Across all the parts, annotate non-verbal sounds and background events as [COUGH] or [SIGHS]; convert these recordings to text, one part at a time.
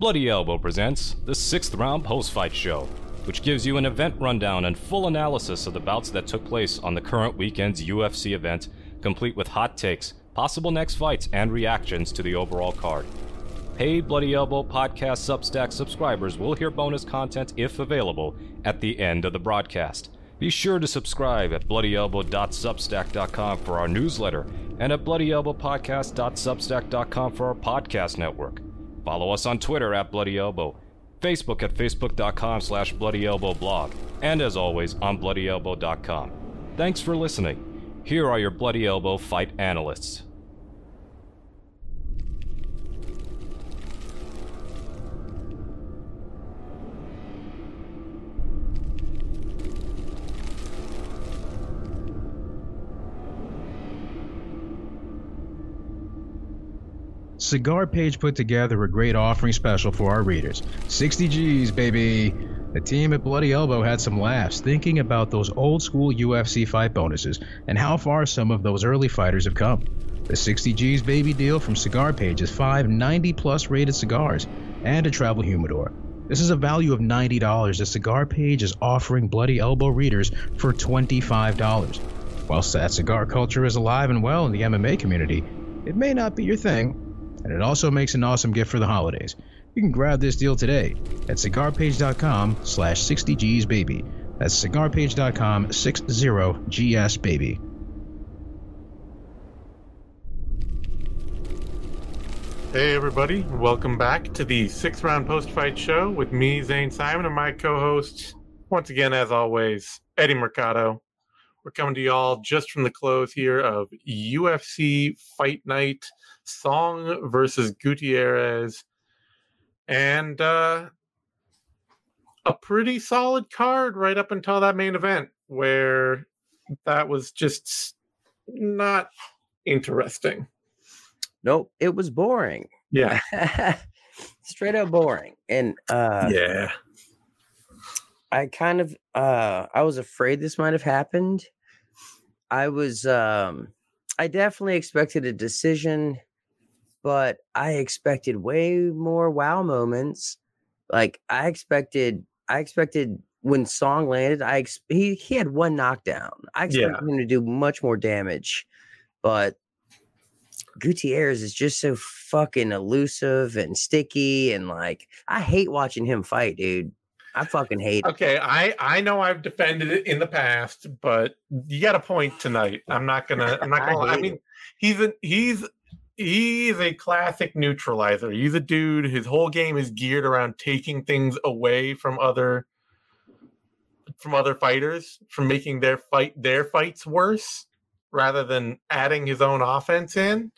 Bloody Elbow presents the sixth round post fight show, which gives you an event rundown and full analysis of the bouts that took place on the current weekend's UFC event, complete with hot takes, possible next fights, and reactions to the overall card. Paid Bloody Elbow podcast Substack subscribers will hear bonus content if available at the end of the broadcast. Be sure to subscribe at bloodyelbow.substack.com for our newsletter and at bloodyelbowpodcast.substack.com for our podcast network. Follow us on Twitter at Bloody Elbow, Facebook at facebook.com slash bloodyelbowblog, and as always on bloodyelbow.com. Thanks for listening. Here are your Bloody Elbow fight analysts. Cigar Page put together a great offering special for our readers. 60 G's, baby! The team at Bloody Elbow had some laughs thinking about those old school UFC fight bonuses and how far some of those early fighters have come. The 60 G's baby deal from Cigar Page is five 90 plus rated cigars and a travel humidor. This is a value of $90 that Cigar Page is offering Bloody Elbow readers for $25. Whilst that cigar culture is alive and well in the MMA community, it may not be your thing, and it also makes an awesome gift for the holidays. You can grab this deal today at cigarpage.com slash 60gsbaby. That's cigarpage.com 60gsbaby. Hey everybody, welcome back to the sixth round post fight show with me, Zane Simon, and my co-host, once again, as always, Eddie Mercado. We're coming to y'all just from the close here of UFC Fight Night Song versus Gutierrez. And uh, a pretty solid card right up until that main event, where that was just not interesting. Nope, it was boring. Yeah. [LAUGHS] Straight up boring. And uh yeah. I kind of uh I was afraid this might have happened. I was um I definitely expected a decision but I expected way more wow moments. Like I expected, I expected when Song landed, I ex- he he had one knockdown. I expected Yeah. him to do much more damage, but Gutierrez is just so fucking elusive and sticky, and like I hate watching him fight, dude. I fucking hate. it. Okay, I I know I've defended it in the past, but you got a point tonight. I'm not gonna. I'm not [LAUGHS] gonna. I, hate mean, it. he's a he's he's a classic neutralizer. He's a dude. His whole game is geared around taking things away from other from other fighters, from making their fight their fights worse, rather than adding his own offense in.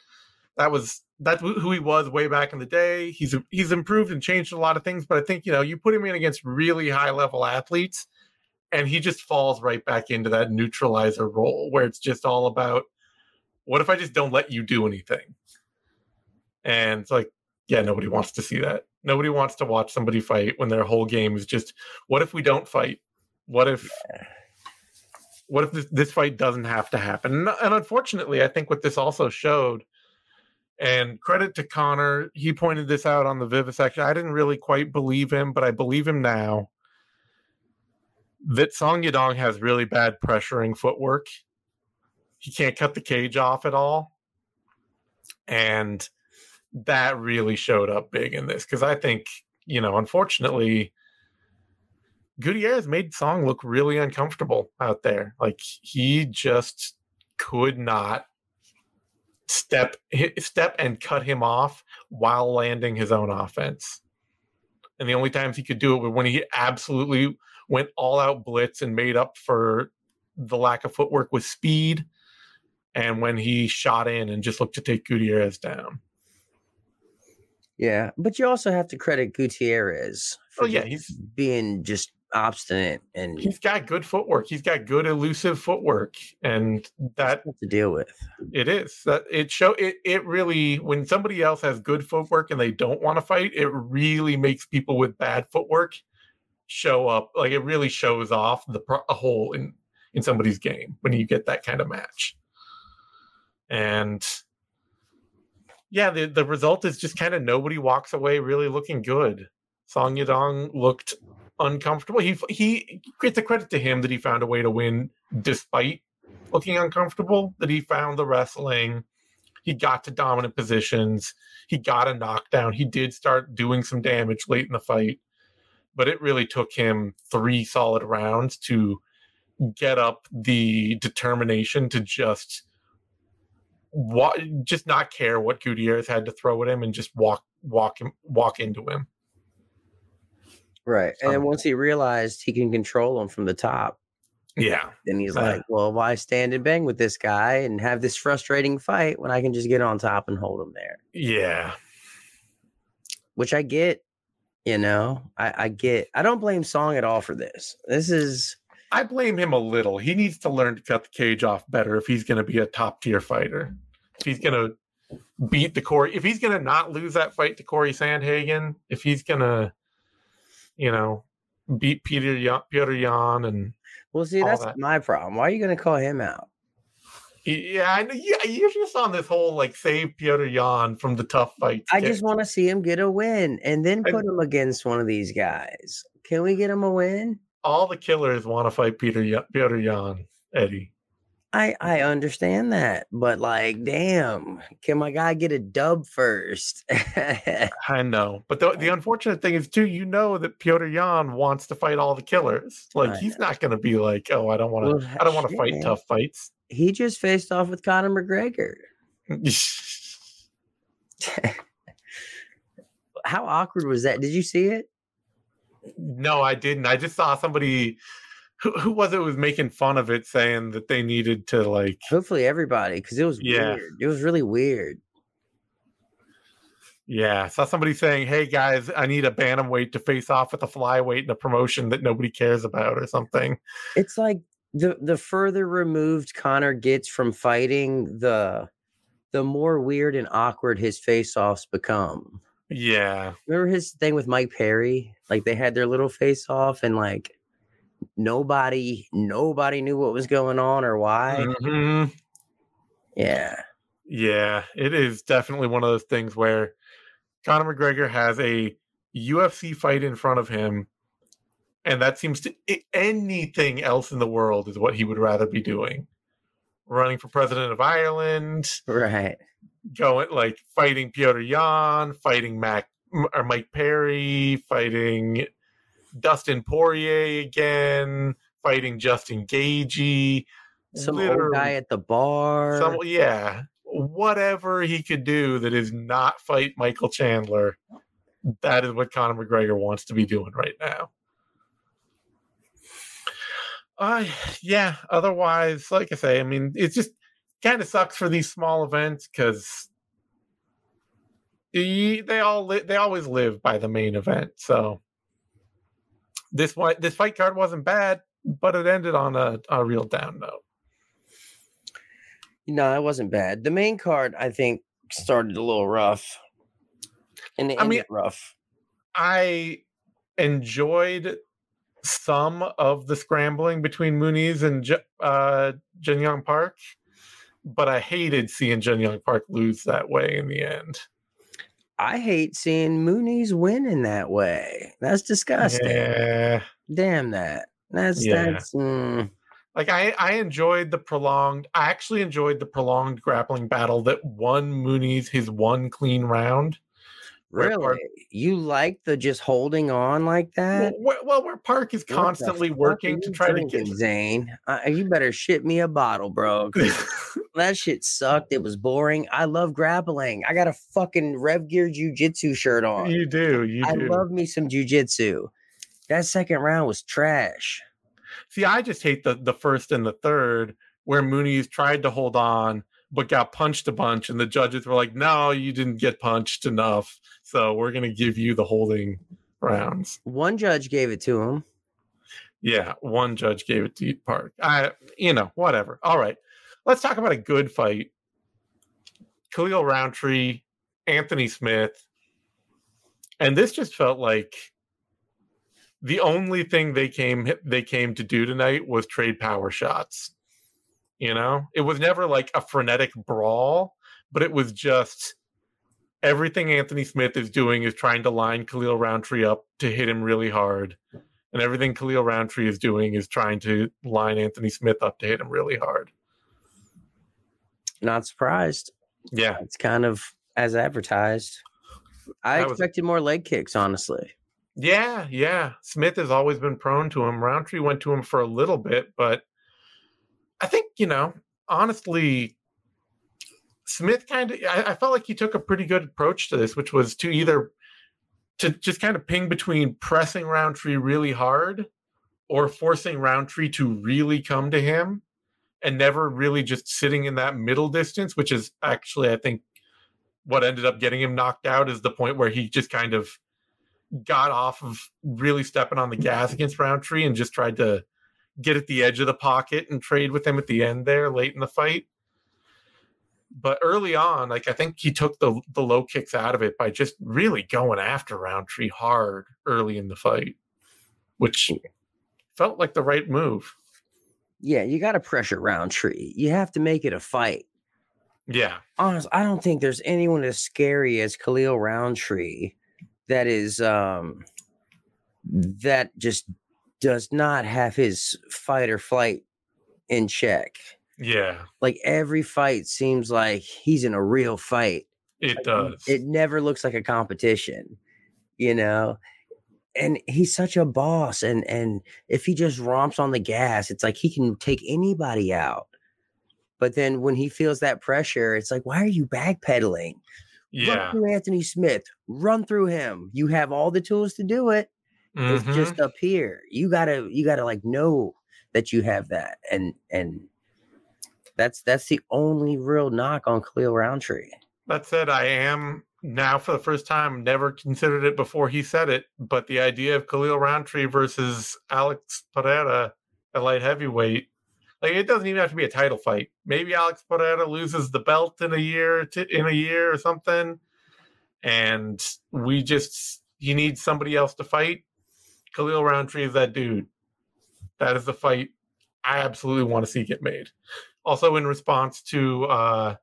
That was that's who he was way back in the day. He's he's improved and changed a lot of things, but I think you know you put him in against really high level athletes, and he just falls right back into that neutralizer role where it's just all about what if I just don't let you do anything? And it's like, yeah, nobody wants to see that. Nobody wants to watch somebody fight when their whole game is just, what if we don't fight? What if, what if this, this fight doesn't have to happen? And, and unfortunately, I think what this also showed, and credit to Connor, he pointed this out on the vivisection. I didn't really quite believe him, but I believe him now. That Song Yadong has really bad pressuring footwork he can't cut the cage off at all. And that really showed up big in this because I think, you know, unfortunately, Gutierrez made Song look really uncomfortable out there. Like he just could not step step and cut him off while landing his own offense. And the only times he could do it were when he absolutely went all out blitz and made up for the lack of footwork with speed and when he shot in and just looked to take Gutierrez down. Yeah, but you also have to credit Gutierrez. For Oh yeah, he's being just obstinate and he's got good footwork. He's got good elusive footwork, and that to deal with. it is that it show it. It really when somebody else has good footwork and they don't want to fight, it really makes people with bad footwork show up. Like it really shows off the pro- a hole in in somebody's game when you get that kind of match. And yeah, the, the result is just kind of nobody walks away really looking good. Song Yadong looked uncomfortable. He he it's a credit to him that he found a way to win despite looking uncomfortable. That he found the wrestling. He got to dominant positions. He got a knockdown. He did start doing some damage late in the fight, but it really took him three solid rounds to get up the determination to just wa- just not care what Gutierrez had to throw at him and just walk walk him walk into him. Right. And then Um, once he realized he can control him from the top, Yeah. then he's Uh. like, well, why stand and bang with this guy and have this frustrating fight when I can just get on top and hold him there? Yeah. Which I get, you know, I, I get. I don't blame Song at all for this. This is I blame him a little. He needs to learn to cut the cage off better if he's going to be a top tier fighter. If he's going to beat the Corey, if he's going to not lose that fight to Corey Sandhagen, if he's going to, you know, beat Peter Yan, Peter Yan, and well, see, that's that. my problem. Why are you going to call him out? yeah, I know. Yeah, you're just on this whole like save Peter Yan from the tough fights. I just want to see him get a win and then I- put him against one of these guys. Can we get him a win? all the killers want to fight Peter Peter Yan, Eddie. I I understand that, but like, damn, can my guy get a dub first? [LAUGHS] I know, but the, the unfortunate thing is too, you know that Petr Yan wants to fight all the killers. Like I he's not going to be like, oh, I don't want to, Well, I don't want to fight man. tough fights. He just faced off with Conor McGregor. [LAUGHS] How awkward was that? Did you see it? no, I didn't. I just saw somebody. Who, who was it was making fun of it, saying that they needed to like, Hopefully everybody, because it was Yeah. weird. It was really weird. yeah. I saw somebody saying, "Hey guys, I need a bantamweight to face off with a flyweight in a promotion that nobody cares about or something." It's like the the further removed Conor gets from fighting, the the more weird and awkward his face-offs become. Yeah, Remember his thing with Mike Perry? Like they had their little face off and like nobody nobody knew what was going on or why. Mhm. Yeah. Yeah, it is definitely one of those things where Conor McGregor has a UFC fight in front of him, and that seems to anything else in the world is what he would rather be doing. Running for president of Ireland, Right. going like fighting Petr Yan, fighting Mac or Mike Perry, fighting Dustin Poirier again, fighting Justin Gaethje. Some old guy at the bar. some yeah whatever he could do that is not fight michael chandler that is what conor mcgregor wants to be doing right now uh yeah otherwise like i say i mean it just kind of sucks for these small events because they all li- they always live by the main event so this one this fight card wasn't bad but it ended on a, a real down note no, it wasn't bad. The main card, I think, started a little rough. And it I mean, rough. I enjoyed some of the scrambling between Muniz and uh, Junyoung Park, but I hated seeing Junyoung Park lose that way in the end. I hate seeing Muniz win in that way. That's disgusting. Yeah, Damn that. That's Yeah. that's mm, like I, I enjoyed the prolonged. I actually enjoyed the prolonged grappling battle that won Muniz his one clean round. Really Park- you like the just holding on like well, that. where, well, where Park is constantly working to try to get. Zane. Uh, you better ship me a bottle, bro. [LAUGHS] that shit sucked. It was boring. I love grappling. I got a fucking Rev Gear Jiu-Jitsu shirt on. you do, you I do. love me some Jiu-Jitsu. That second round was trash. See, I just hate the the first and the third where Muniz tried to hold on but got punched a bunch, and the judges were like, "No, you didn't get punched enough, so we're gonna give you the holding rounds." One judge gave it to him. Yeah, one judge gave it to Park. I, you know, whatever. All right, let's talk about a good fight. Khalil Rountree, Anthony Smith, and this just felt like the only thing they came they came to do tonight was trade power shots. You know, it was never like a frenetic brawl, but it was just everything Anthony Smith is doing is trying to line Khalil Rountree up to hit him really hard. And everything Khalil Rountree is doing is trying to line Anthony Smith up to hit him really hard. Not surprised. Yeah. It's kind of as advertised. I That was- expected more leg kicks, honestly. Yeah, yeah. Smith has always been prone to him. Rountree went to him for a little bit, but I think, you know, honestly, Smith kind of, I, I felt like he took a pretty good approach to this, which was to either to just kind of ping between pressing Rountree really hard or forcing Rountree to really come to him and never really just sitting in that middle distance, which is actually, I think, what ended up getting him knocked out is the point where he just kind of got off of really stepping on the gas against Rountree and just tried to get at the edge of the pocket and trade with him at the end there late in the fight. But early on, like I think he took the the low kicks out of it by just really going after Rountree hard early in the fight, which felt like the right move. Yeah, you got to pressure Rountree. You have to make it a fight. Yeah. honest, I don't think there's anyone as scary as Khalil Rountree that is um that just does not have his fight or flight in check. Yeah. Like every fight seems like he's in a real fight. It Like, does. It never looks like a competition, you know. And he's such a boss, and and if he just romps on the gas, it's like he can take anybody out. But then when he feels that pressure, it's like, why are you backpedaling? Run yeah. through Anthony Smith. Run through him. You have all the tools to do it. It's Mhm. just up here. You gotta you gotta like know that you have that. And and that's that's the only real knock on Khalil Rountree. That said, I am now for the first time never considered it before he said it, but the idea of Khalil Rountree versus Alex Pereira at light heavyweight, like it doesn't even have to be a title fight. Maybe Alex Pereira loses the belt in a year, to, in a year or something, and we just you need somebody else to fight. Khalil Rountree is that dude. That is the fight I absolutely want to see get made. Also, in response to uh,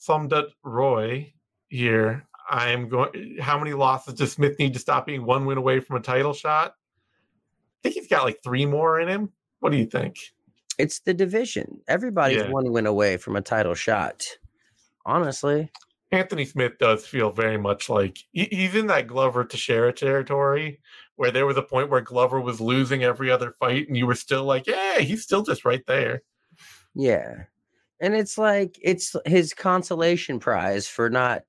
Somdut Roy here, I am going. How many losses does Smith need to stop being one win away from a title shot? I think he's got like three more in him. What do you think? It's the division. Everybody's Yeah. one win away from a title shot. Honestly. Anthony Smith does feel very much like he's in that Glover to Teixeira territory where there was a point where Glover was losing every other fight, and you were still like, yeah, he's still just right there. Yeah. And it's like it's his consolation prize for not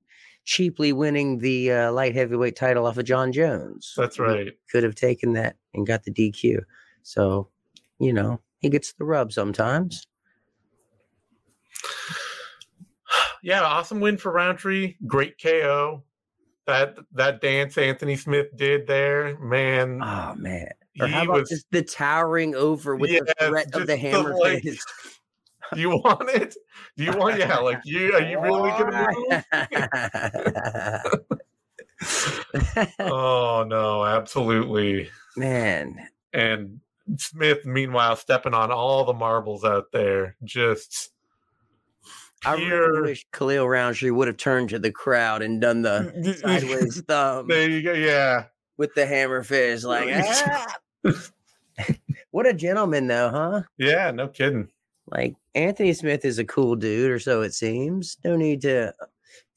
cheaply winning the uh, light heavyweight title off of Jon Jones. That's He right. Could have taken that and got the DQ. So, you know, he gets the rub sometimes. Yeah, awesome win for Rountree. Great KO. That that dance Anthony Smith did there, man. Oh man. Or how he about was. just the towering over with the threat of the the, hammer like- fist? Do [LAUGHS] you want it? Do you want? Yeah, like you are you really gonna move? [LAUGHS] oh no, absolutely. Man, And Smith, meanwhile, stepping on all the marbles out there, just I really wish Khalil Rountree would have turned to the crowd and done the [LAUGHS] sideways thumb there you go. Yeah, with the hammer fist. Like, ah! [LAUGHS] what a gentleman, though, huh? yeah, no kidding. Like, Anthony Smith is a cool dude, or so it seems. No need to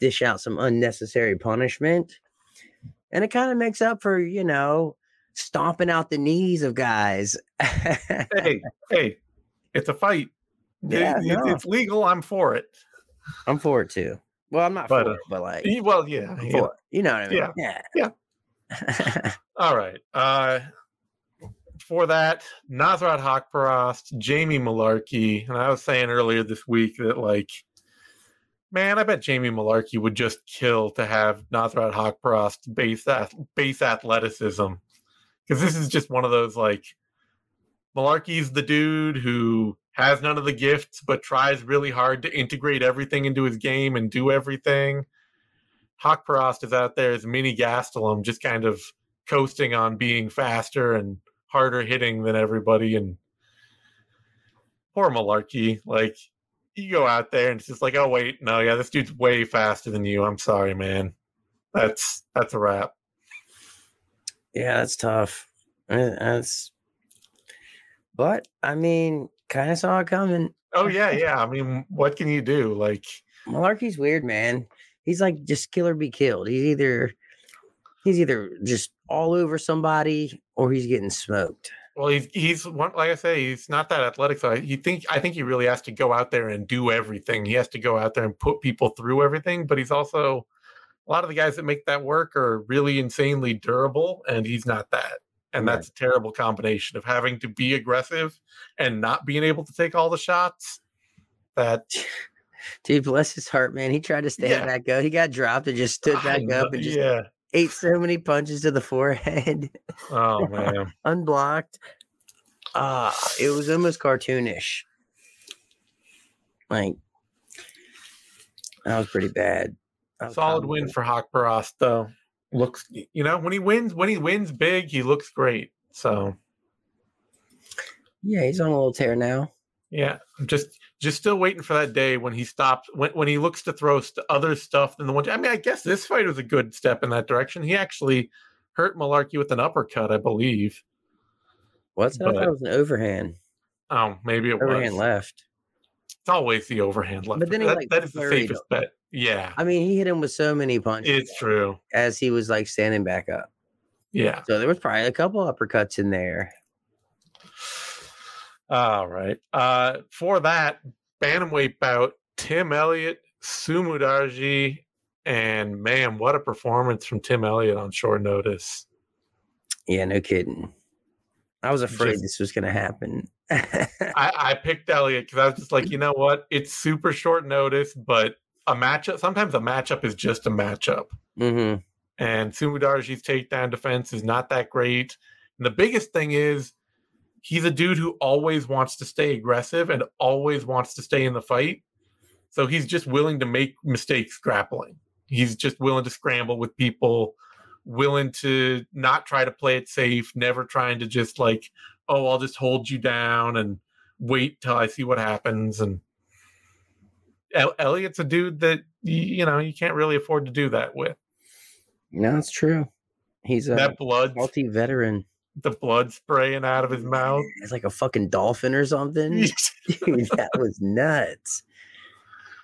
dish out some unnecessary punishment. And it kind of makes up for, you know, stomping out the knees of guys. [LAUGHS] Hey, hey, it's a fight. Yeah, it- no. it's legal. I'm for it. I'm for it too. Well, I'm not But, for uh, it, but like, Well, yeah, I'm yeah. You know what I mean? Yeah, Yeah. yeah. [LAUGHS] All right. Uh for that, Nasrat Haqparast, Jamie Mullarkey, and I was saying earlier this week that like man, I bet Jamie Mullarkey would just kill to have Nasrat Haqparast base base athleticism. Cuz this is just one of those like Mullarkey's the dude who has none of the gifts but tries really hard to integrate everything into his game and do everything. Haqparast is out there as mini Gastelum, just kind of coasting on being faster and harder hitting than everybody. And poor Mullarkey, like you go out there and it's just like, oh wait, no, yeah, this dude's way faster than you. I'm sorry, man. That's that's a wrap. Yeah, that's tough. Uh, That's, but I mean, kind of saw it coming. Oh yeah, yeah. I mean, what can you do? Like, Mullarkey's weird, man. He's like just kill or be killed. He's either he's either just all over somebody or he's getting smoked. well, he's he's one like I say, he's not that athletic. So I, you think I think he really has to go out there and do everything. He has to go out there and put people through everything. But he's also a lot of the guys that make that work are really insanely durable, and he's not that. And Right. that's a terrible combination of having to be aggressive and not being able to take all the shots. That [LAUGHS] Dude, bless his heart, man. He tried to stand Yeah. back up. He got dropped and just stood back know- up and just yeah. ate so many punches to the forehead, Oh [LAUGHS] man. unblocked. Ah, it was almost cartoonish. Like that was pretty bad. Was Solid win for Haqparast though. Looks you know, when he wins when he wins big, he looks great. So Yeah, he's on a little tear now. yeah, I'm just just still waiting for that day when he stops when when he looks to throw st- other stuff than the one I mean, I guess this fight was a good step in that direction. He actually hurt Mullarkey with an uppercut, I believe. What's that? I thought But- it was an overhand. Oh, maybe it Overhand was. left. It's always the overhand left. But then he, that, like, that is the safest bet. Yeah, I mean, he hit him with so many punches it's true. as he was like standing back up. Yeah. So there was probably a couple uppercuts in there. All right. Uh, for that bantamweight bout, Tim Elliott, Su Mudaerji, and man, what a performance from Tim Elliott on short notice. Yeah, no kidding. I was afraid Just- this was going to happen. [LAUGHS] I, I picked Elliott because I was just like, you know what? It's super short notice, but a matchup. Sometimes a matchup is just a matchup. hmm and Su Mudaerji's takedown defense is not that great. And the biggest thing is he's a dude who always wants to stay aggressive and always wants to stay in the fight. So he's just willing to make mistakes grappling. He's just willing to scramble with people, willing to not try to play it safe, never trying to just like, oh, I'll just hold you down and wait till I see what happens. And Elliott's a dude that you know you can't really afford to do that with. No, it's true. He's a that blood multi veteran. the blood spraying out of his mouth. It's like a fucking dolphin or something. Dude, [LAUGHS] [LAUGHS] that was nuts.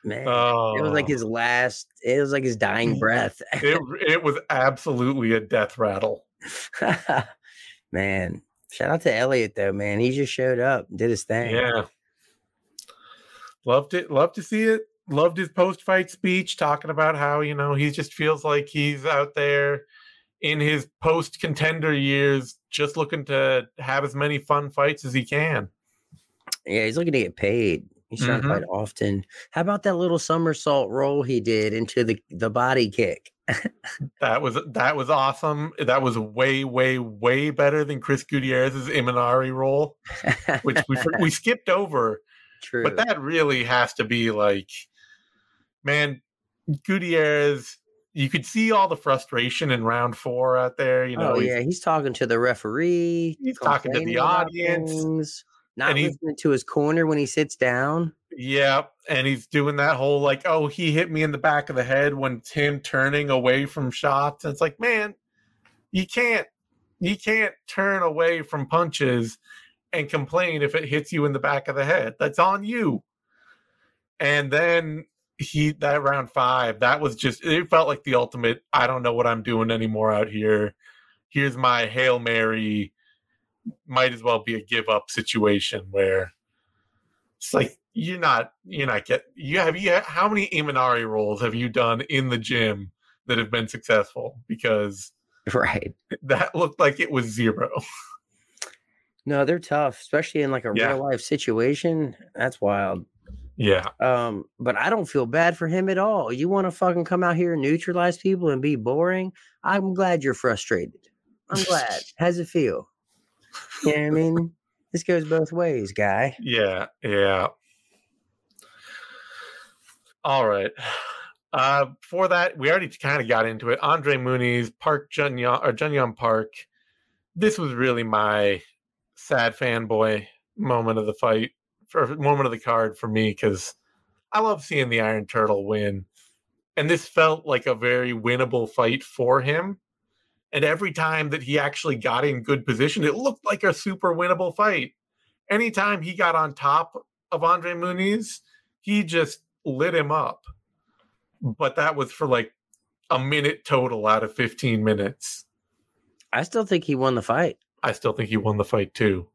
Man. oh, It was like oh. his last, it was like his dying breath. it, [LAUGHS] it was absolutely a death rattle. [LAUGHS] man, shout out to Elliott though, man. He just showed up, and did his thing. Yeah. Loved it. Loved to see it. Loved his post fight speech talking about how, you know, he just feels like he's out there in his post contender years, just looking to have as many fun fights as he can. Yeah, he's looking to get paid. He's to Mhm. fight often. How about that little somersault roll he did into the, the body kick? That was that was awesome. That was way, way, way better than Chris Gutierrez's Imanari roll, which we we [LAUGHS] skipped over. True. But that really has to be like, man, Gutierrez. You could see all the frustration in round four out there. You know, oh yeah, he's talking to the referee. He's talking to the audience, things, Not and he's- listening to his corner when he sits down. yeah, and he's doing that whole like, oh, he hit me in the back of the head when it's him turning away from shots. And it's like, man, you can't, you can't turn away from punches and complain if it hits you in the back of the head. That's on you. And then he that round five, that was just it felt like the ultimate. I don't know what I'm doing anymore out here. Here's my hail mary. Might as well be a give up situation where it's like you're not you're not get you have you how many Imanari rolls have you done in the gym that have been successful because [LAUGHS] Right. that looked like it was zero. [LAUGHS] No, they're tough, especially in like a Yeah. real life situation. That's wild. Yeah. Um, but I don't feel bad for him at all. You want to fucking come out here and neutralize people and be boring? I'm glad you're frustrated. I'm glad. [LAUGHS] How's it feel? You know what I mean? This goes both ways, guy. Yeah, yeah. All right. Uh, for that, we already kind of got into it. Andre Muniz Park Junyoung or Junyoung Park. This was really my sad fanboy moment of the fight, for moment of the card for me because I love seeing the Iron Turtle win. And this felt like a very winnable fight for him. And every time that he actually got in good position, it looked like a super winnable fight. Anytime he got on top of Andre Muniz, he just lit him up. But that was for like a minute total out of 15 minutes. I still think he won the fight. I still think he won the fight too.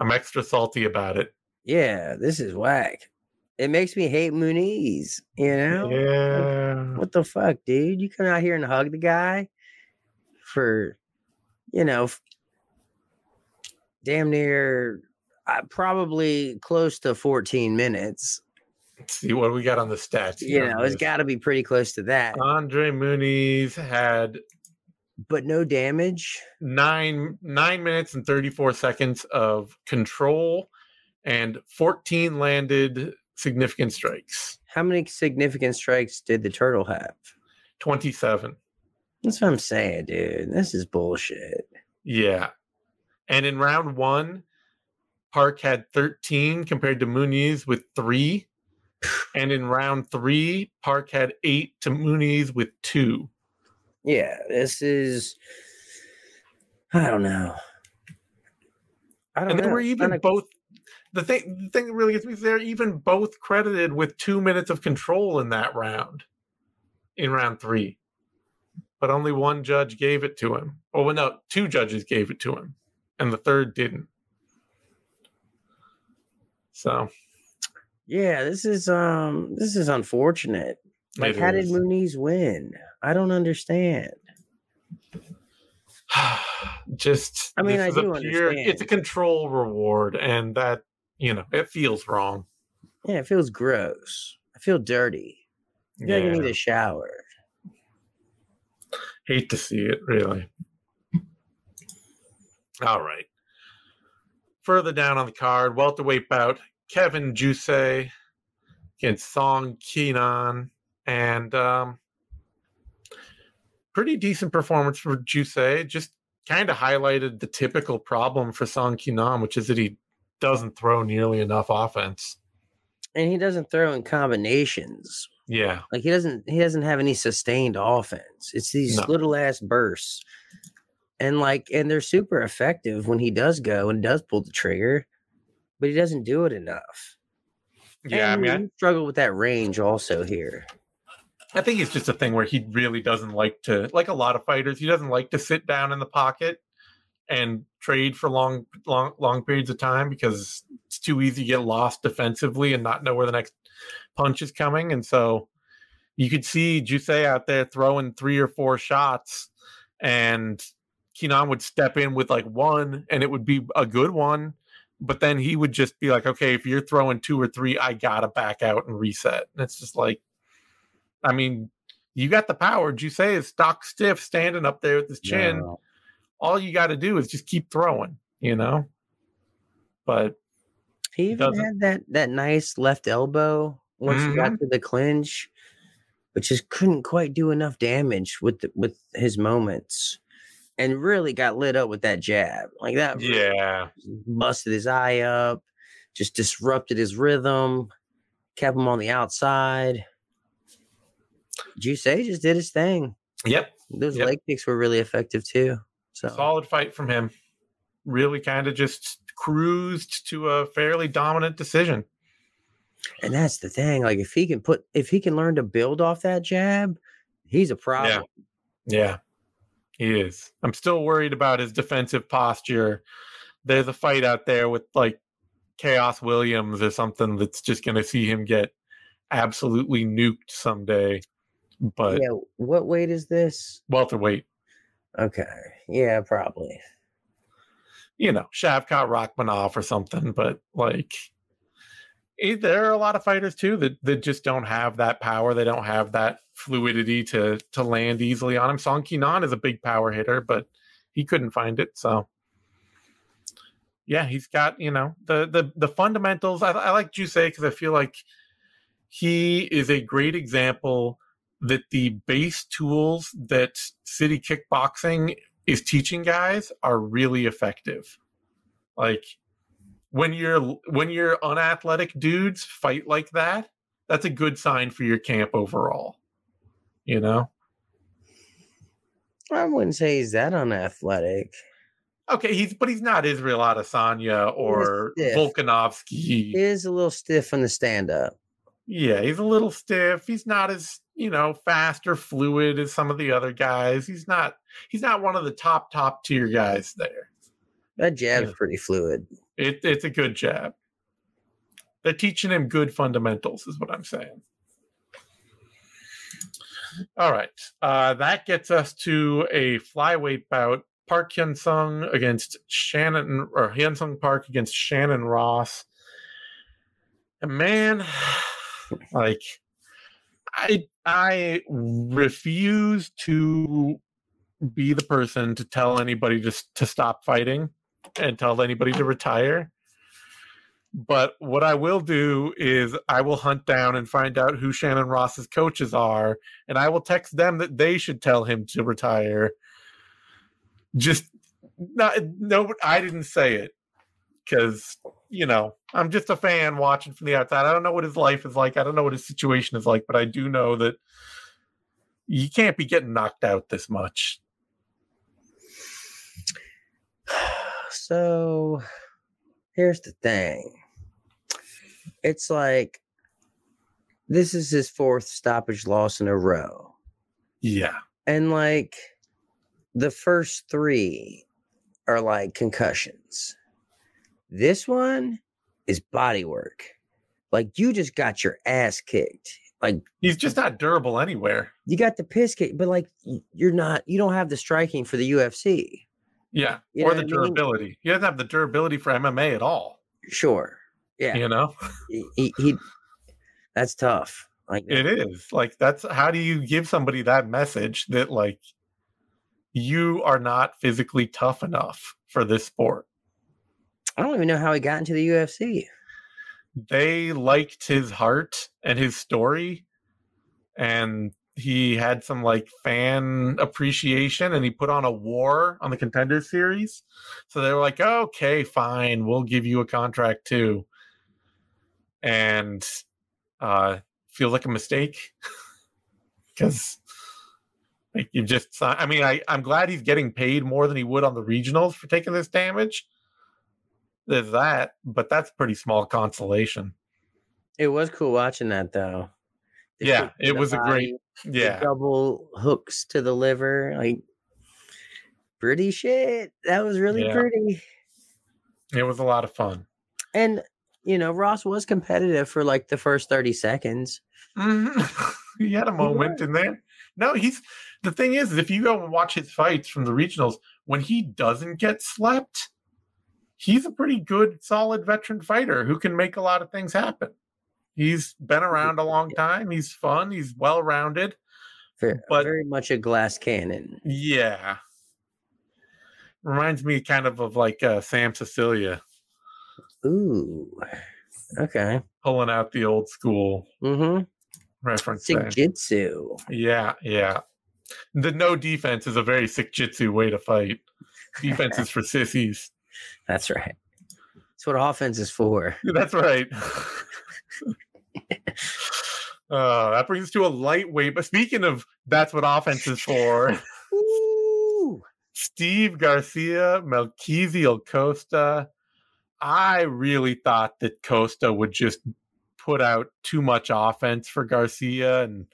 I'm extra salty about it. Yeah, this is whack. It makes me hate Muniz, you know? Yeah. What the fuck, dude? You come out here and hug the guy for, you know, damn near uh, probably close to 14 minutes. Let's see what we got on the stats. You know, it's got to be pretty close to that, Andre Muniz had but no damage. nine nine minutes and 34 seconds of control and 14 landed significant strikes. How many significant strikes did the turtle have? 27. That's what I'm saying, dude. This is bullshit. Yeah. And in round one, Park had 13 compared to Muniz with three. [SIGHS] And in round three, Park had eight to Muniz with two. Yeah, this is. I don't know. I don't And know. they were even both. The thing, the thing that really gets me is they're even both credited with two minutes of control in that round, in round three. But only one judge gave it to him. Oh, well, no, two judges gave it to him, and the third didn't. So Yeah, this is um this is unfortunate. Like, It how did is. Muniz win? I don't understand. [SIGHS] just I mean, I do pure- It's a control reward, and that you know it feels wrong. Yeah, it feels gross. I feel dirty. I feel like I need a shower. Hate to see it, really. All right. Further down on the card, welterweight bout: Kevin Jousset against Song Kenan, and um, pretty decent performance for Jousset. Just kind of highlighted the typical problem for Song Kenan, which is that he doesn't throw nearly enough offense. And he doesn't throw in combinations. Yeah, Like he doesn't he doesn't have any sustained offense. It's these No. little ass bursts. And like and they're super effective when he does go and does pull the trigger, but he doesn't do it enough. yeah. I And mean, I, you struggle with that range also here. I think it's just a thing where he really doesn't like to, like a lot of fighters, he doesn't like to sit down in the pocket and trade for long, long, long periods of time because it's too easy to get lost defensively and not know where the next punch is coming. And so you could see Jousset out there throwing three or four shots, and Kenan would step in with like one, and it would be a good one. But then he would just be like, okay, if you're throwing two or three, I gotta back out and reset. And it's just like, I mean, you got the power. Jousset is stock stiff, standing up there with his chin. No. All you got to do is just keep throwing, you know. But He even doesn't- had that that nice left elbow once he Mm-hmm. got to the clinch, but just couldn't quite do enough damage with the, with his moments, and really got lit up with that jab. Like that, yeah, busted his eye up, just disrupted his rhythm, kept him on the outside. Jousset just did his thing. yep, Those Yep. leg kicks were really effective too. So solid fight from him. Really, kind of just cruised to a fairly dominant decision. And that's the thing. Like if he can put if he can learn to build off that jab, he's a problem. Yeah, he is. I'm still worried about his defensive posture. There's a fight out there with like Khaos Williams or something that's just going to see him get absolutely nuked someday. But yeah. What weight is this? welterweight, Okay. Yeah, probably. You know, Shavkat Rakhmonov or something. But like, eh, there are a lot of fighters too that that just don't have that power. They don't have that fluidity to to land easily on him. Song Kenan is a big power hitter, but he couldn't find it. So yeah, he's got you know the the the fundamentals. I, I like Jousset because I feel like he is a great example that the base tools that city kickboxing is teaching guys are really effective. Like when you're when you're unathletic dudes fight like that that's a good sign for your camp overall. You know? I wouldn't say he's that unathletic. Okay, he's but he's not Israel Adesanya or. Volkanovski. He is a little stiff on the stand up. Yeah, he's a little stiff. He's not as, you know, fast or fluid as some of the other guys. He's not he's not one of the top top tier guys there. That jab's Yeah. pretty fluid. It, it's a good jab. They're teaching him good fundamentals, is what I'm saying. All right. Uh, that gets us to a flyweight bout. Park Hyun Sung against Shannon, or Hyun Sung Park against Shannon Ross. And man, [LAUGHS] like, I I refuse to be the person to tell anybody s- to stop fighting and tell anybody to retire. But what I will do is I will hunt down and find out who Shannon Ross's coaches are, and I will text them that they should tell him to retire. Just not no, I didn't say it because you know I'm just a fan watching from the outside. I don't know what his life is like. I don't know what his situation is like, but I do know that you can't be getting knocked out this much. [SIGHS] So here's the thing. It's like this is his fourth stoppage loss in a row. Yeah. And like the first three are like concussions. This one is body work. Like you just got your ass kicked. Like He's just not durable anywhere. you got the piss kick, but like you're not, you don't have the striking for the UFC. Yeah. You or the what I mean? durability. He doesn't have the durability for MMA at all. Sure. Yeah. You know? He, he, he that's tough. Like It is. Like that's how do you give somebody that message that like you are not physically tough enough for this sport? I don't even know how he got into the UFC. They liked his heart and his story and he had some like fan appreciation and he put on a war on the contender series. So they were like, okay, fine, we'll give you a contract too. And uh feels like a mistake. [LAUGHS] Cause like you just i mean, I, I'm glad he's getting paid more than he would on the regionals for taking this damage. There's that, but that's pretty small consolation. It was cool watching that though. The Yeah, it was a great- Yeah. double hooks to the liver, like pretty shit. That was really Yeah. pretty. It was a lot of fun. And you know, Ross was competitive for like the first 30 seconds. Mhm. [LAUGHS] he had a moment in there. No, he's the thing is, if you go and watch his fights from the regionals, when he doesn't get slept, he's a pretty good, solid veteran fighter who can make a lot of things happen. He's been around a long time. He's fun. He's well rounded. Very, But- very much a glass cannon. Yeah. Reminds me kind of of like uh, Sam Sicilia Ooh. Okay. pulling out the old school Mm-hmm. reference. there. Sick jitsu. Yeah, yeah. The no defense is a very sick jitsu way to fight. [LAUGHS] Defense is for sissies. That's right. That's what offense is for. [LAUGHS] That's right. uh, [LAUGHS] that brings us to a lightweight. But speaking of that's what offense is for. [LAUGHS] Steve Garcia, Melquizael Costa. I really thought that Costa would just put out too much offense for Garcia and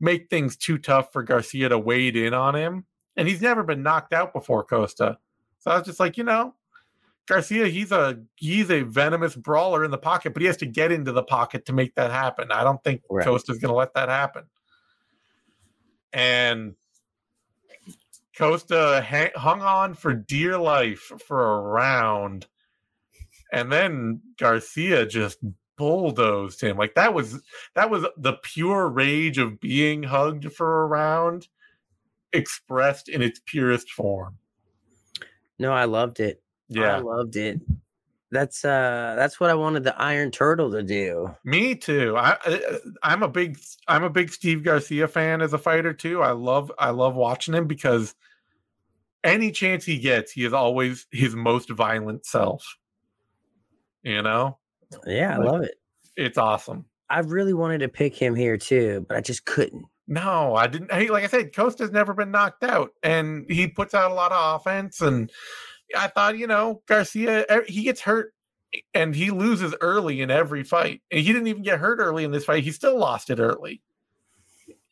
make things too tough for Garcia to wade in on him. And he's never been knocked out before Costa. So I was just like, you know, Garcia, he's a he's a venomous brawler in the pocket, but he has to get into the pocket to make that happen. I don't think Right. Costa's going to let that happen. And Costa ha- hung on for dear life for a round, and then Garcia just bulldozed him. Like that was that was the pure rage of being hugged for a round, expressed in its purest form. No, I loved it. I loved it. That's uh that's what I wanted the Iron Turtle to do. me too. I, I I'm a big I'm a big Steve Garcia fan as a fighter too. I love I love watching him because any chance he gets, he is always his most violent self. You know, Yeah, I love it. it's awesome. I really wanted to pick him here too, but I just couldn't. No, I didn't. Hey, like I said, Costa's never been knocked out, and he puts out a lot of offense. And I thought, you know, Garcia, he gets hurt and he loses early in every fight. And he didn't even get hurt early in this fight. He still lost it early.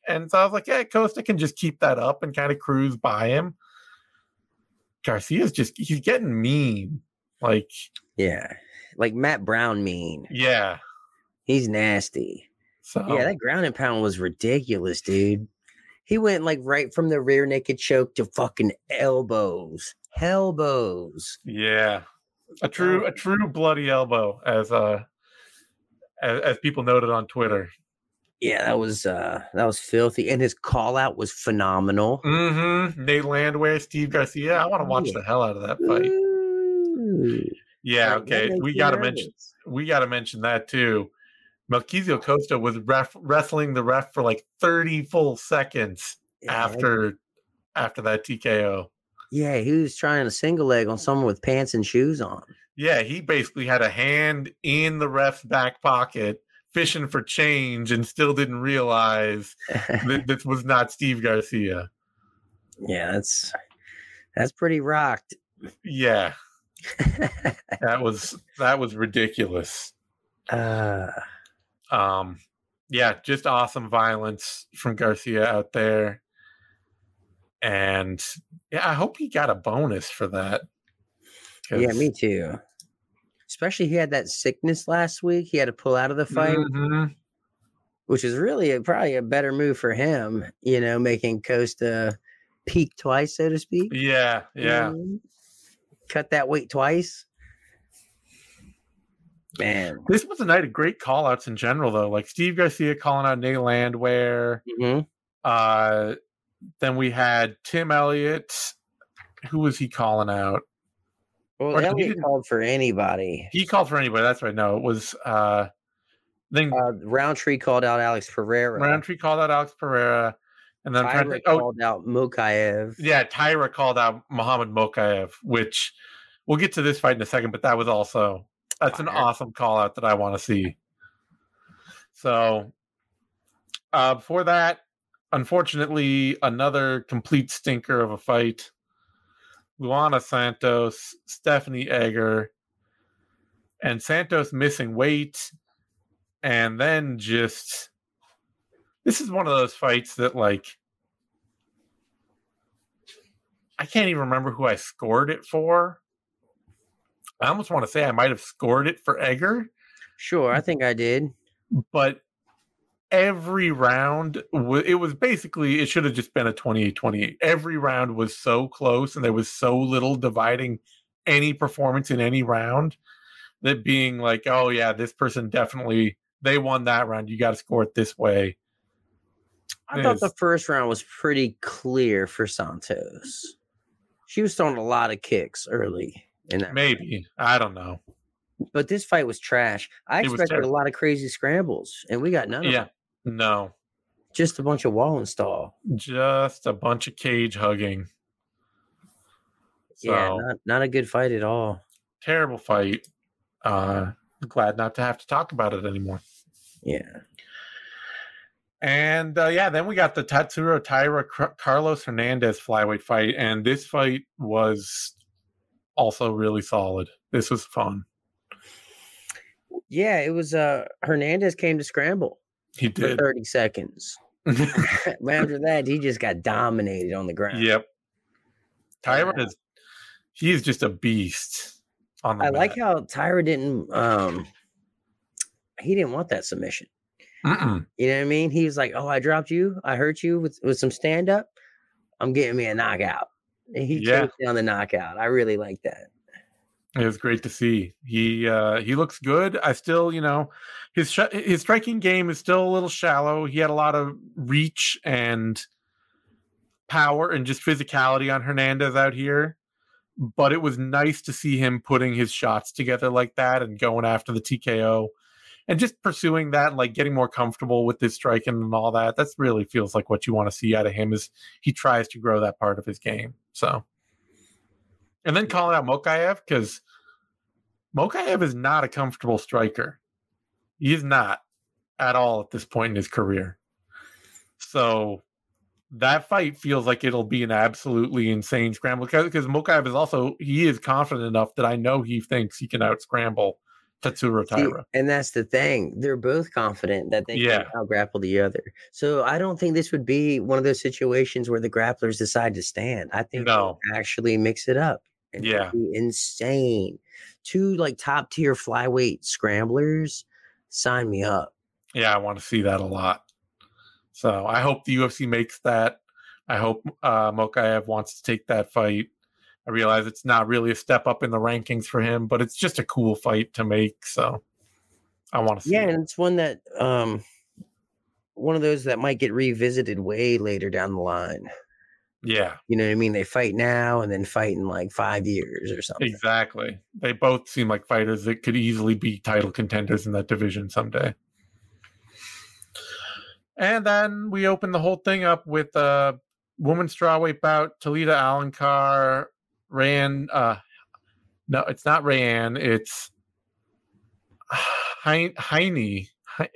And so I was like, yeah, Costa can just keep that up and kind of cruise by him. Garcia's just, he's getting mean. Like, Yeah. Like Matt Brown mean. yeah. He's nasty. So, Yeah, that ground and pound was ridiculous, dude. He went like right from the rear naked choke to fucking elbows. Elbows. yeah. A true, a true bloody elbow, as, uh, as, as people noted on Twitter. Yeah, that was uh that was filthy. And his call out was phenomenal. Mm-hmm. Nate Landwehr, Steve Garcia. I want to watch the hell out of that fight. Ooh. Yeah, okay. We got to mention we got to mention that too. Melquizael Costa was ref, wrestling the ref for like 30 full seconds Yeah, after after that TKO. Yeah, he was trying a single leg on someone with pants and shoes on. Yeah, he basically had a hand in the ref's back pocket fishing for change and still didn't realize that [LAUGHS] this was not Steve Garcia. yeah, that's that's pretty rocked. Yeah, [LAUGHS] that was that was ridiculous. uh um yeah just awesome violence from garcia out there and yeah i hope he got a bonus for that Yeah, me too. Especially he had that sickness last week. He had to pull out of the fight, Mhm. which is really a, probably a better move for him, you know, making Costa peak twice, so to speak. yeah yeah. Cut that weight twice. Man. this was a night of great call outs in general though like steve garcia calling out nate landwehr Mhm. uh then we had tim elliott who was he calling out Well, Or Elliott called for anybody. he called for anybody that's right no it was uh then Uh, Rountree called out Alex Pereira. rountree called out alex pereira and then Taira think- oh called out Mokaev. Yeah, Taira called out Muhammad Mokaev, which we'll get to this fight in a second, but that was also that's an awesome call out that I want to see. So uh before that, unfortunately, another complete stinker of a fight. Luana Santos, Stephanie Egger, and Santos missing weight, and then just this is one of those fights that like I can't even remember who I scored it for. I almost want to say I might have scored it for Egger, Sure, I think I did. but every round it was basically it should have just been a 28-28. Every round was so close and there was so little dividing any performance in any round that being like, oh yeah, this person definitely they won that round. You got to score it this way. I thought the first round was pretty clear for Santos. She was throwing a lot of kicks early in that. round. Maybe I don't know. But this fight was trash. I It expected a lot of crazy scrambles, and we got none of Yeah, them. no. Just a bunch of wall install. just a bunch of cage hugging. So yeah, not, not a good fight at all. terrible fight. Uh glad not to have to talk about it anymore. Yeah. And uh, yeah, then we got the Tatsuro Taira Carlos Hernandez flyweight fight, and this fight was also really solid. This was fun. Yeah, it was uh Hernandez came to scramble He for did. 30 seconds. [LAUGHS] [LAUGHS] After that, he just got dominated on the ground. yep. Taira Yeah. is he is just a beast on the I like how Taira didn't um he didn't want that submission. Mm-mm. You know what I mean? He was like, "Oh, I dropped you. I hurt you with with some stand up. I'm getting me a knockout." He Yeah. chased down the knockout. I really like that. It was great to see. He uh he looks good. I still, you know, his sh- his striking game is still a little shallow. He had a lot of reach and power and just physicality on Hernandez out here. But it was nice to see him putting his shots together like that and going after the TKO and just pursuing that and like getting more comfortable with his striking and all that. That's really feels like what you want to see out of him is he tries to grow that part of his game. So and then calling out Mokaev because Mokaev is not a comfortable striker. He's not. at all at this point in his career. So that fight feels like it'll be an absolutely insane scramble because, Mokaev is also he is confident enough that I know he thinks he can out scramble Tatsuro See, and that's the thing. They're both confident that they Yeah. can out grapple the other. So I don't think this would be one of those situations where the grapplers decide to stand. I think No. they'll actually mix it up. and Yeah. be insane. Two like top tier flyweight scramblers. Sign me up. Yeah, I want to see that a lot. So I hope the UFC makes that. I hope uh, Mokaev wants to take that fight. I realize it's not really a step up in the rankings for him, but it's just a cool fight to make. So I want to see. Yeah, it. and it's one that um one of those that might get revisited way later down the line. Yeah, You know what I mean? They fight now and then fight in like five years or something. exactly. They both seem like fighters that could easily be title contenders in that division someday. And then we open the whole thing up with a women's strawweight bout. Talita Alencar ran. Uh, no, it's not Rayanne. It's Heine. Heine.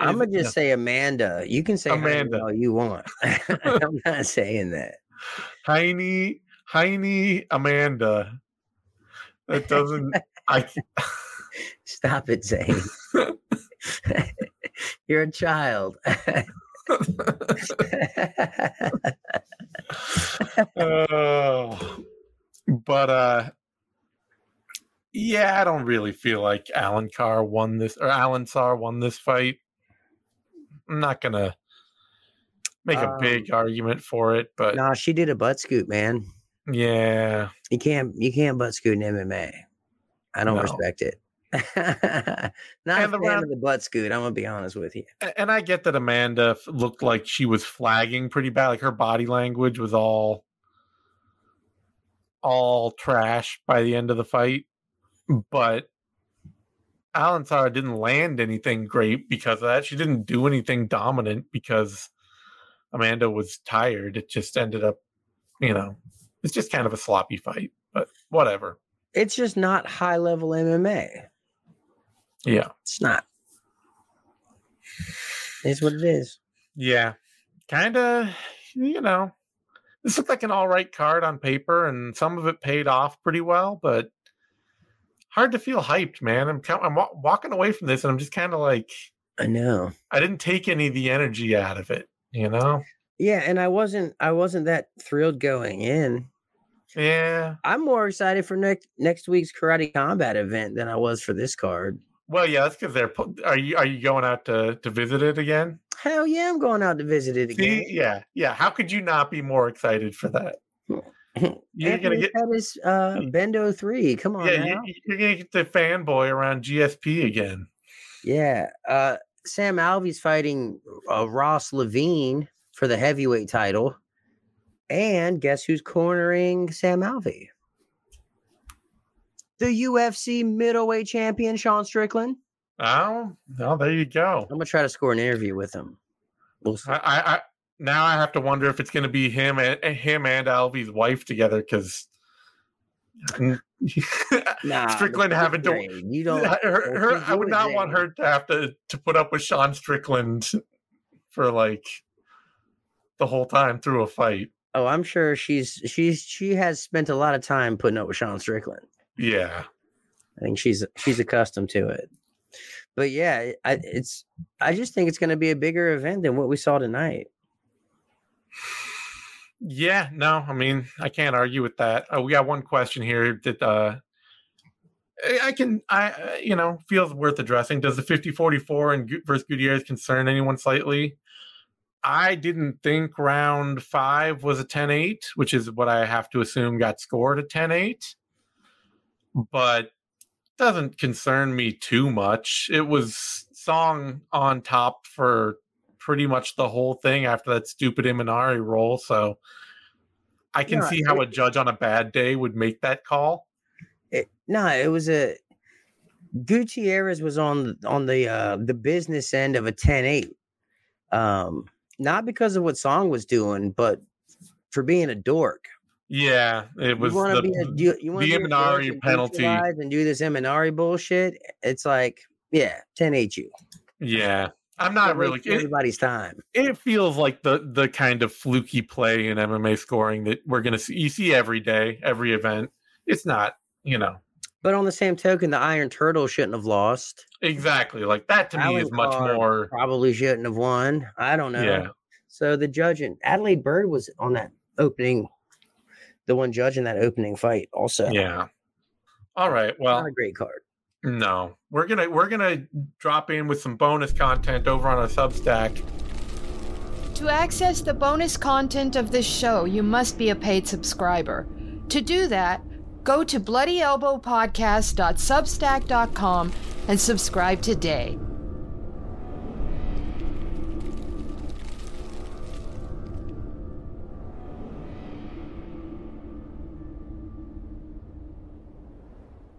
I'm gonna just say Amanda. You can say Amanda Amanda. all you want. [LAUGHS] I'm not saying that. Heine. Heine Amanda. That doesn't. I. [LAUGHS] Stop it, Zane. [LAUGHS] You're a child. oh, but uh, yeah, I don't really feel like Alan Carr won this or Alan Sar won this fight. I'm not gonna make a big argument for it, but nah, she did a butt scoot, man. yeah, You can't you can't butt scoot in MMA. I don't No. respect it. [LAUGHS] not And a the fan round- of the butt scoot. I'm gonna be honest with you. And I get that Amanda looked like she was flagging pretty bad. Like her body language was all all trash by the end of the fight, but Alan Sara didn't land anything great because of that. She didn't do anything dominant because Amanda was tired. It just ended up, you know, it's just kind of a sloppy fight, but whatever. It's just not high level MMA. Yeah. It's not. It's what it is. Yeah. Kind of, you know, this looked like an all right card on paper, and some of it paid off pretty well, but hard to feel hyped, man. I'm, I'm wa- walking away from this, and I'm just kind of like, I know. I didn't take any of the energy out of it, you know? Yeah, and I wasn't I wasn't that thrilled going in. Yeah. I'm more excited for next next week's karate combat event than I was for this card. Well, yeah, that's because they're. Are you are you going out to to visit it again? Hell yeah, I'm going out to visit it again. See, yeah, yeah. How could you not be more excited for that? [LAUGHS] You're gonna get Pettis, uh, Bendo three. Come on yeah, now. you, you're gonna get the fanboy around GSP again. Yeah. Uh, Sam Alvey's fighting uh, Ross Levine for the heavyweight title. And guess who's cornering Sam Alvey? The UFC middleweight champion, Sean Strickland. Oh, well, there you go. I'm gonna try to score an interview with him. We'll see. I, I, I now I have to wonder if it's going to be him and eh, him and Alvey's wife together because [LAUGHS] Nah, Strickland the having to. You don't. [LAUGHS] her, her, I would not want her to have to to put up with Sean Strickland for like the whole time through a fight. Oh, I'm sure she's she's she has spent a lot of time putting up with Sean Strickland. Yeah, I think she's she's accustomed to it. But yeah, I, it's I just think it's going to be a bigger event than what we saw tonight. yeah. No, I mean I can't argue with that. Oh, we got one question here that uh I can I uh, you know feels worth addressing. Does the 50-44 and versus Gutierrez concern anyone slightly? I didn't think round five was a 10-8, which is what I have to assume got scored a 10-8. But doesn't concern me too much. It was song on top for pretty much the whole thing after that stupid Imanari roll. So I can Yeah, see how it- a judge on a bad day would make that call. It, no, it was a Gutierrez was on on the uh the business end of a 10-8. Um not because of what Song was doing, but for being a dork. Yeah, it was you the, be a you, you the be a dork Imanari penalty. and do this Imanari bullshit. It's like, yeah, 10-8 you. yeah. I'm not Can't really. waste It, time. it feels like the the kind of fluky play in MMA scoring that we're gonna see. You see every day, every event. It's not, you know, But on the same token, the Iron Turtle shouldn't have lost. exactly like that. To me, is much more. Probably shouldn't have won. I don't know. Yeah. So the judge and Adalaide Byrd was on that opening, the one judging that opening fight. Also, Yeah. All right. Well, not a great card. no, we're gonna we're gonna drop in with some bonus content over on our Substack. To access the bonus content of this show, you must be a paid subscriber. To do that, go to bloodyelbowpodcast.substack.com and subscribe today.